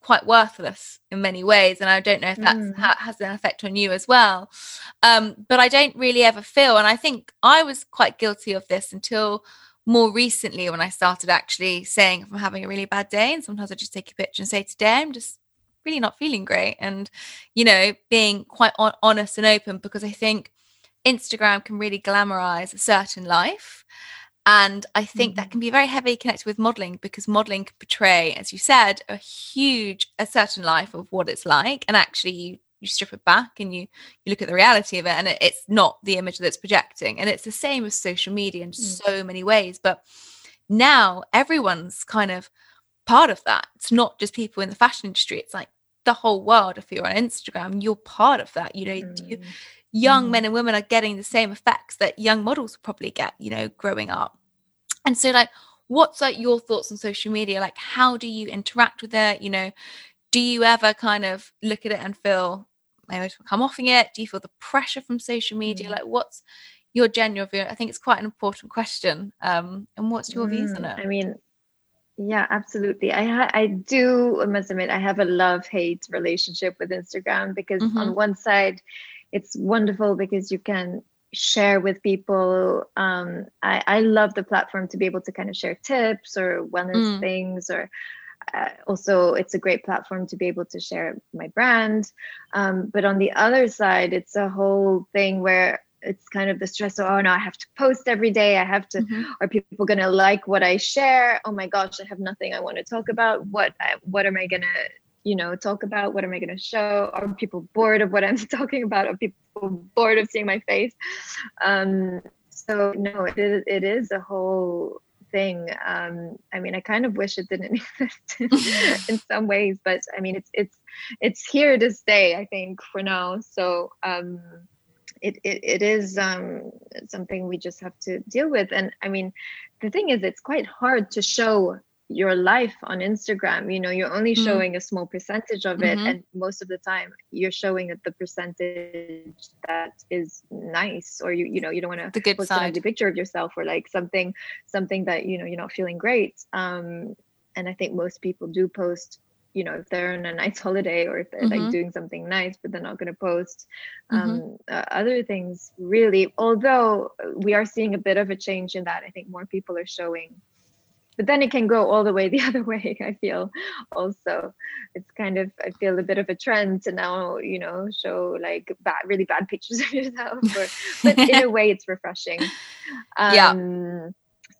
Speaker 2: quite worthless in many ways and i don't know if that mm. has an effect on you as well um, but i don't really ever feel and i think i was quite guilty of this until more recently when i started actually saying if i'm having a really bad day and sometimes i just take a picture and say today i'm just really not feeling great and you know being quite on- honest and open because i think Instagram can really glamorize a certain life. And I think mm-hmm. that can be very heavily connected with modeling because modeling can portray, as you said, a huge, a certain life of what it's like. And actually, you, you strip it back and you you look at the reality of it, and it, it's not the image that's projecting. And it's the same with social media in mm. so many ways. But now everyone's kind of part of that. It's not just people in the fashion industry. It's like the whole world. If you're on Instagram, you're part of that. You know, mm. you, young mm. men and women are getting the same effects that young models probably get, you know, growing up. And so, like, what's like your thoughts on social media? Like, how do you interact with it? You know, do you ever kind of look at it and feel maybe come offing it? Do you feel the pressure from social media? Mm. Like, what's your general view? I think it's quite an important question. Um, and what's your mm, views on mm,
Speaker 1: it? I mean, yeah, absolutely. I ha- I do I must admit I have a love hate relationship with Instagram because mm-hmm. on one side it's wonderful because you can share with people. Um, I, I love the platform to be able to kind of share tips or wellness mm. things or uh, also it's a great platform to be able to share my brand um, but on the other side it's a whole thing where it's kind of the stress of oh no i have to post every day i have to mm-hmm. are people going to like what i share oh my gosh i have nothing i want to talk about what what am i going to you know talk about what am i going to show? Are people bored of what i'm talking about? Are people bored of seeing my face? Um so no it is, it is a whole thing. Um i mean i kind of wish it didn't exist in some ways but i mean it's it's it's here to stay i think for now. So um it, it, it is um, something we just have to deal with. And I mean, the thing is, it's quite hard to show your life on Instagram. You know, you're only mm-hmm. showing a small percentage of it, mm-hmm. and most of the time you're showing it the percentage that is nice, or you you know you don't want to
Speaker 2: the good
Speaker 1: post
Speaker 2: side.
Speaker 1: a picture of yourself or like something something that you know you're not feeling great. Um, and I think most people do post. You know, if they're on a nice holiday or if they're mm-hmm. like doing something nice, but they're not going to post mm-hmm. um, uh, other things really. Although we are seeing a bit of a change in that, I think more people are showing but then it can go all the way the other way i feel also. It's kind of i feel a bit of a trend to now you know show like bad really bad pictures of yourself or, but in a way it's refreshing.
Speaker 2: Um, yeah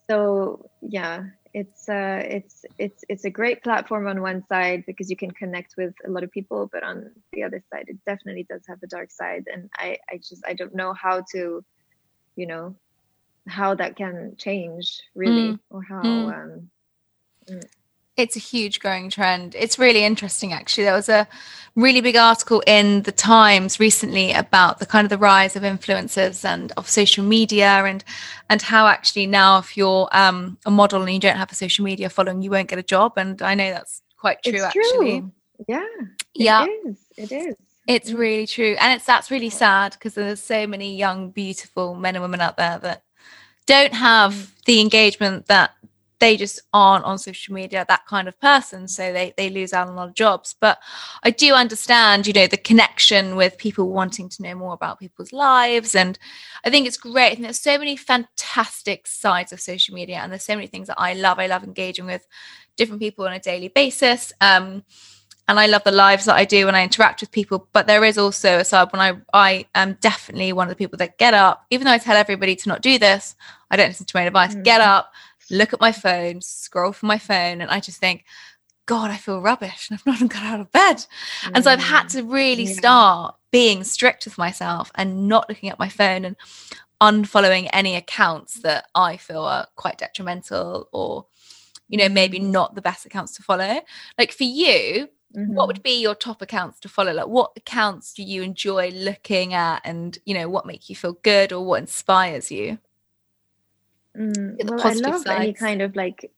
Speaker 1: so yeah it's uh it's it's it's a great platform on one side because you can connect with a lot of people but on the other side it definitely does have a dark side. And i i just i don't know how to you know how that can change really mm. or how mm. Um,
Speaker 2: mm. it's a huge growing trend. It's really interesting actually. There was a really big article in the times recently about the kind of the rise of influencers and of social media and and how actually now if you're um, a model and you don't have a social media following you won't get a job. And i know that's quite true actually.
Speaker 1: yeah
Speaker 2: yeah
Speaker 1: it is. It is.
Speaker 2: It's really true. And it's that's really sad because there's so many young beautiful men and women out there that don't have the engagement that they just aren't on social media that kind of person. So they they lose out on a lot of jobs. But i do understand you know the connection with people wanting to know more about people's lives. And i think it's great. And there's so many fantastic sides of social media and there's so many things that i love. I love engaging with different people on a daily basis. Um and I love the lives that I do when I interact with people. But there is also a side when I I am definitely one of the people that get up, even though I tell everybody to not do this. I don't listen to my advice. Mm. Get up, look at my phone, scroll for my phone, and I just think, God, I feel rubbish, and I've not even got out of bed. Mm. And so I've had to really yeah. start being strict with myself and not looking at my phone and unfollowing any accounts that I feel are quite detrimental or you know maybe mm. not the best accounts to follow like for you Mm-hmm. what would be your top accounts to follow like what accounts do you enjoy looking at and you know what make you feel good or what inspires you
Speaker 1: mm, well i love sides. any kind of like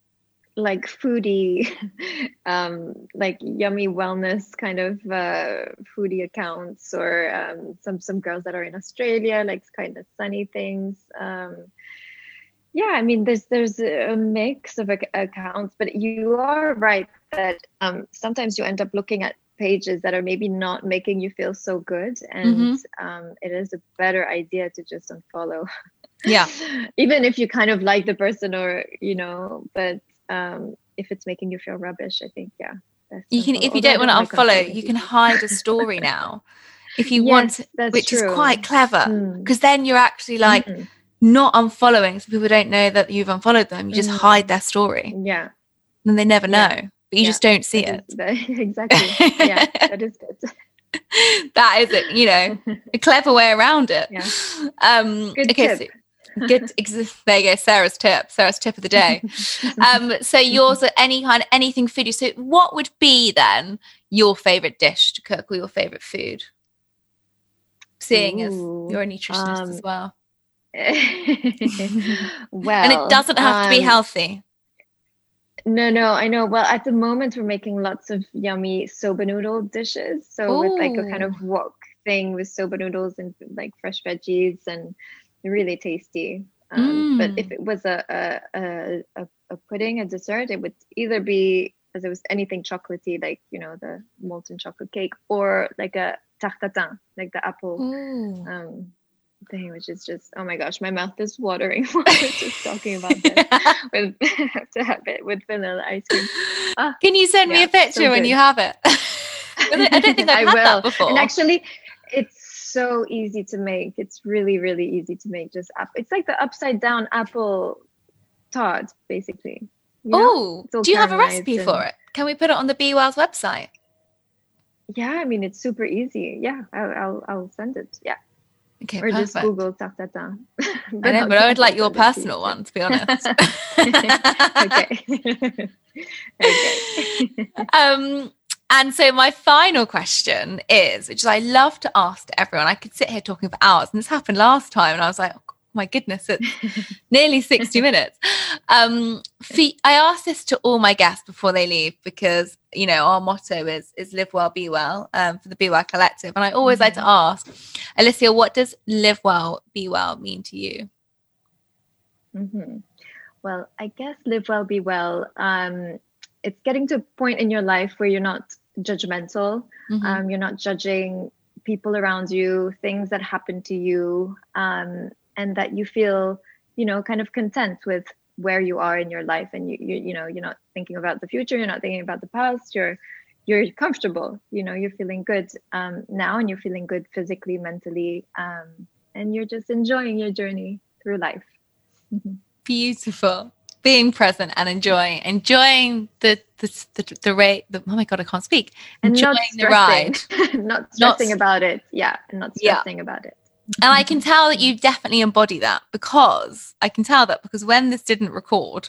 Speaker 1: like foodie um like yummy wellness kind of uh foodie accounts or um some some girls that are in australia like kind of sunny things um yeah i mean there's there's a mix of accounts but you are right that um, sometimes you end up looking at pages that are maybe not making you feel so good and mm-hmm. um, it is a better idea to just unfollow
Speaker 2: yeah
Speaker 1: even if you kind of like the person or you know but um, if it's making you feel rubbish i think yeah
Speaker 2: you can if you don't want to unfollow you can hide a story now if you yes, want which true. is quite clever because mm. then you're actually like mm not unfollowing so people don't know that you've unfollowed them. You just mm. hide their story.
Speaker 1: Yeah.
Speaker 2: And they never know. Yeah. But you yeah. just don't see
Speaker 1: it. exactly. yeah, that is good.
Speaker 2: that is it, you know, a clever way around it.
Speaker 1: Yeah. Um good okay, tip.
Speaker 2: So, good there you go sarah's tip sarah's tip of the day um so yours are any kind of anything foodie so what would be then your favorite dish to cook or your favorite food seeing Ooh, as you're a nutritionist um, as well
Speaker 1: well,
Speaker 2: and it doesn't have um, to be um, healthy.
Speaker 1: No, no, I know. Well, at the moment, we're making lots of yummy soba noodle dishes. So Ooh. with like a kind of wok thing with soba noodles and like fresh veggies and really tasty. Um, mm. But if it was a, a, a, a pudding, a dessert, it would either be as it was anything chocolatey, like you know the molten chocolate cake, or like a tarte tatin, like the apple um, thing, which is just oh my gosh, my mouth is watering just talking about this. with have to have it with vanilla ice cream.
Speaker 2: Ah, Can you send yeah, me a picture so when you have it? I don't think I've I had will. that before.
Speaker 1: And actually, it's so easy to make. It's really, really easy to make. Just up. It's like the upside down apple tart, basically.
Speaker 2: oh, do you have a recipe and... for it? Can we put it on the BeWell's website?
Speaker 1: Yeah, I mean it's super easy. Yeah, I'll I'll, I'll send it. Yeah.
Speaker 2: Okay,
Speaker 1: or
Speaker 2: perfect.
Speaker 1: just Google tarte tatin.
Speaker 2: I know, but I would like your personal one to be honest.
Speaker 1: okay.
Speaker 2: okay. um, and so my final question is, which I love to ask to everyone. I could sit here talking for hours, and this happened last time, and I was like, oh, my goodness, it's nearly 60 minutes. Um, I ask this to all my guests before they leave because, you know, our motto is, is live well, be well um, for the Be Well Collective. And I always mm-hmm. like to mm-hmm. ask, Alicia, what does live well, be well mean to you?
Speaker 1: Mm-hmm. Well, I guess live well, be well. Um, it's getting to a point in your life where you're not judgmental. Mm-hmm. Um, you're not judging people around you, things that happen to you. Um, and that you feel you know kind of content with where you are in your life and you, you you know you're not thinking about the future you're not thinking about the past you're you're comfortable you know you're feeling good um, now and you're feeling good physically mentally um, and you're just enjoying your journey through life.
Speaker 2: Beautiful. Being present and enjoying enjoying the the the, the rate the, oh my god i can't speak. Enjoying the ride.
Speaker 1: Not stressing not, about it. Yeah And not stressing yeah. about it
Speaker 2: and I can tell that you definitely embody that because I can tell that because when this didn't record,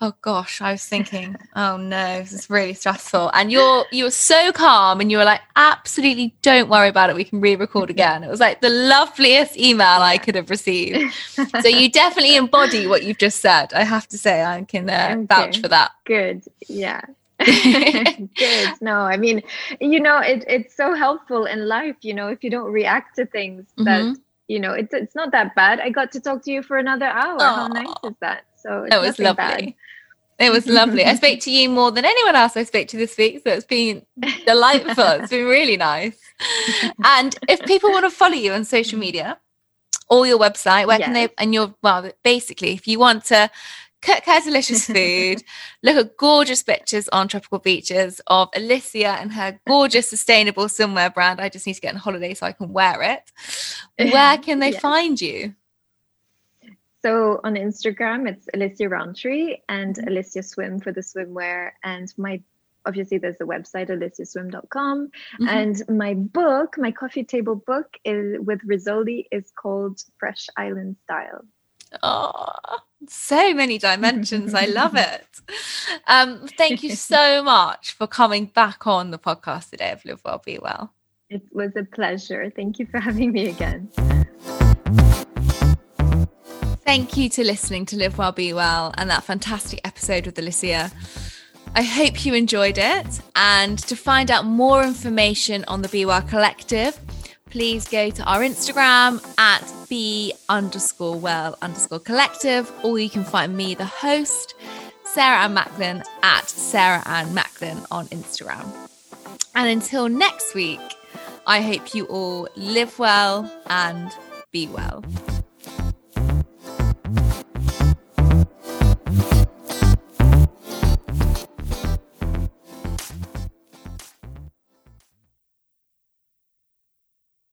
Speaker 2: oh gosh, I was thinking, oh no, this is really stressful. And you're you were so calm and you were like, absolutely don't worry about it. We can re-record again. It was like the loveliest email I could have received. so you definitely embody what you've just said. I have to say, I can uh, okay. vouch for that.
Speaker 1: Good. Yeah. Good. No, I mean, you know, it, it's so helpful in life, you know, if you don't react to things mm-hmm. that, you know, it's, it's not that bad. I got to talk to you for another hour. Aww. How nice is that? So
Speaker 2: it was lovely. Bad. It was lovely. I spoke to you more than anyone else I spoke to this week. So it's been delightful. it's been really nice. And if people want to follow you on social media or your website, where yes. can they, and you're, well, basically, if you want to cook her delicious food, look at gorgeous pictures on tropical beaches of Alicia and her gorgeous sustainable swimwear brand. I just need to get on holiday so I can wear it. Where can they yes. find you?
Speaker 1: So on Instagram, it's Alicia Rountree and mm-hmm. Alicia Swim for the swimwear. And my obviously there's the website aliciaswim.com mm-hmm. and my book my coffee table book is with Rizzoli is called fresh island style
Speaker 2: oh so many dimensions. I love it. Um thank you so much for coming back on the podcast today of live well be well.
Speaker 1: It was a pleasure. Thank you for having me again.
Speaker 2: Thank you to listening to Live Well Be Well and that fantastic episode with Alicia. I hope you enjoyed it. And to find out more information on the Be Well Collective, please go to our Instagram at be underscore well underscore collective, or you can find me, the host, Sarah Ann Macklin, at Sarah Ann Macklin on Instagram. And until next week, I hope you all live well and be well.